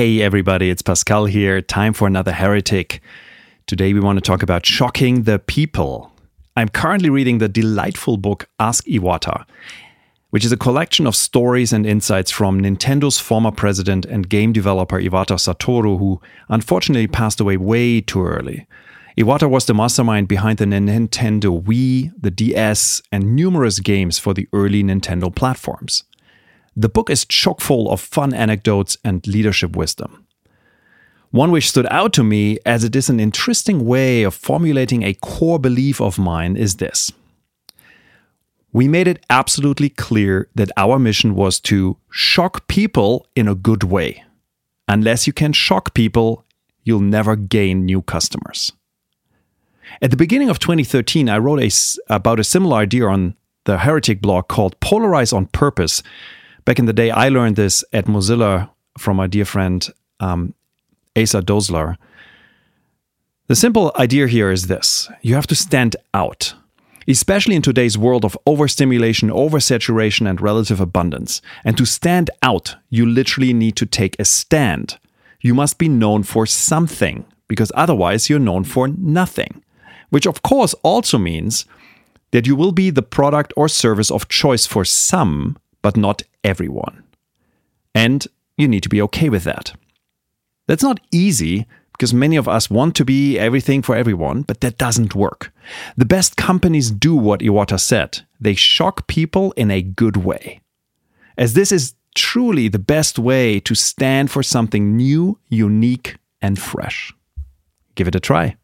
Hey, everybody, it's Pascal here. Time for another heretic. Today, we want to talk about shocking the people. I'm currently reading the delightful book Ask Iwata, which is a collection of stories and insights from Nintendo's former president and game developer Iwata Satoru, who unfortunately passed away way too early. Iwata was the mastermind behind the Nintendo Wii, the DS, and numerous games for the early Nintendo platforms. The book is chock full of fun anecdotes and leadership wisdom. One which stood out to me as it is an interesting way of formulating a core belief of mine is this. We made it absolutely clear that our mission was to shock people in a good way. Unless you can shock people, you'll never gain new customers. At the beginning of 2013, I wrote a, about a similar idea on the Heretic blog called Polarize on Purpose, Back in the day, I learned this at Mozilla from my dear friend um, Asa Dotzler. The simple idea here is this you have to stand out, especially in today's world of overstimulation, oversaturation, and relative abundance. And to stand out, you literally need to take a stand. You must be known for something, because otherwise, you're known for nothing. Which, of course, also means that you will be the product or service of choice for some, but not everyone. And you need to be okay with that. That's not easy because many of us want to be everything for everyone, but that doesn't work. The best companies do what Iwata said they shock people in a good way. As this is truly the best way to stand for something new, unique, and fresh. Give it a try.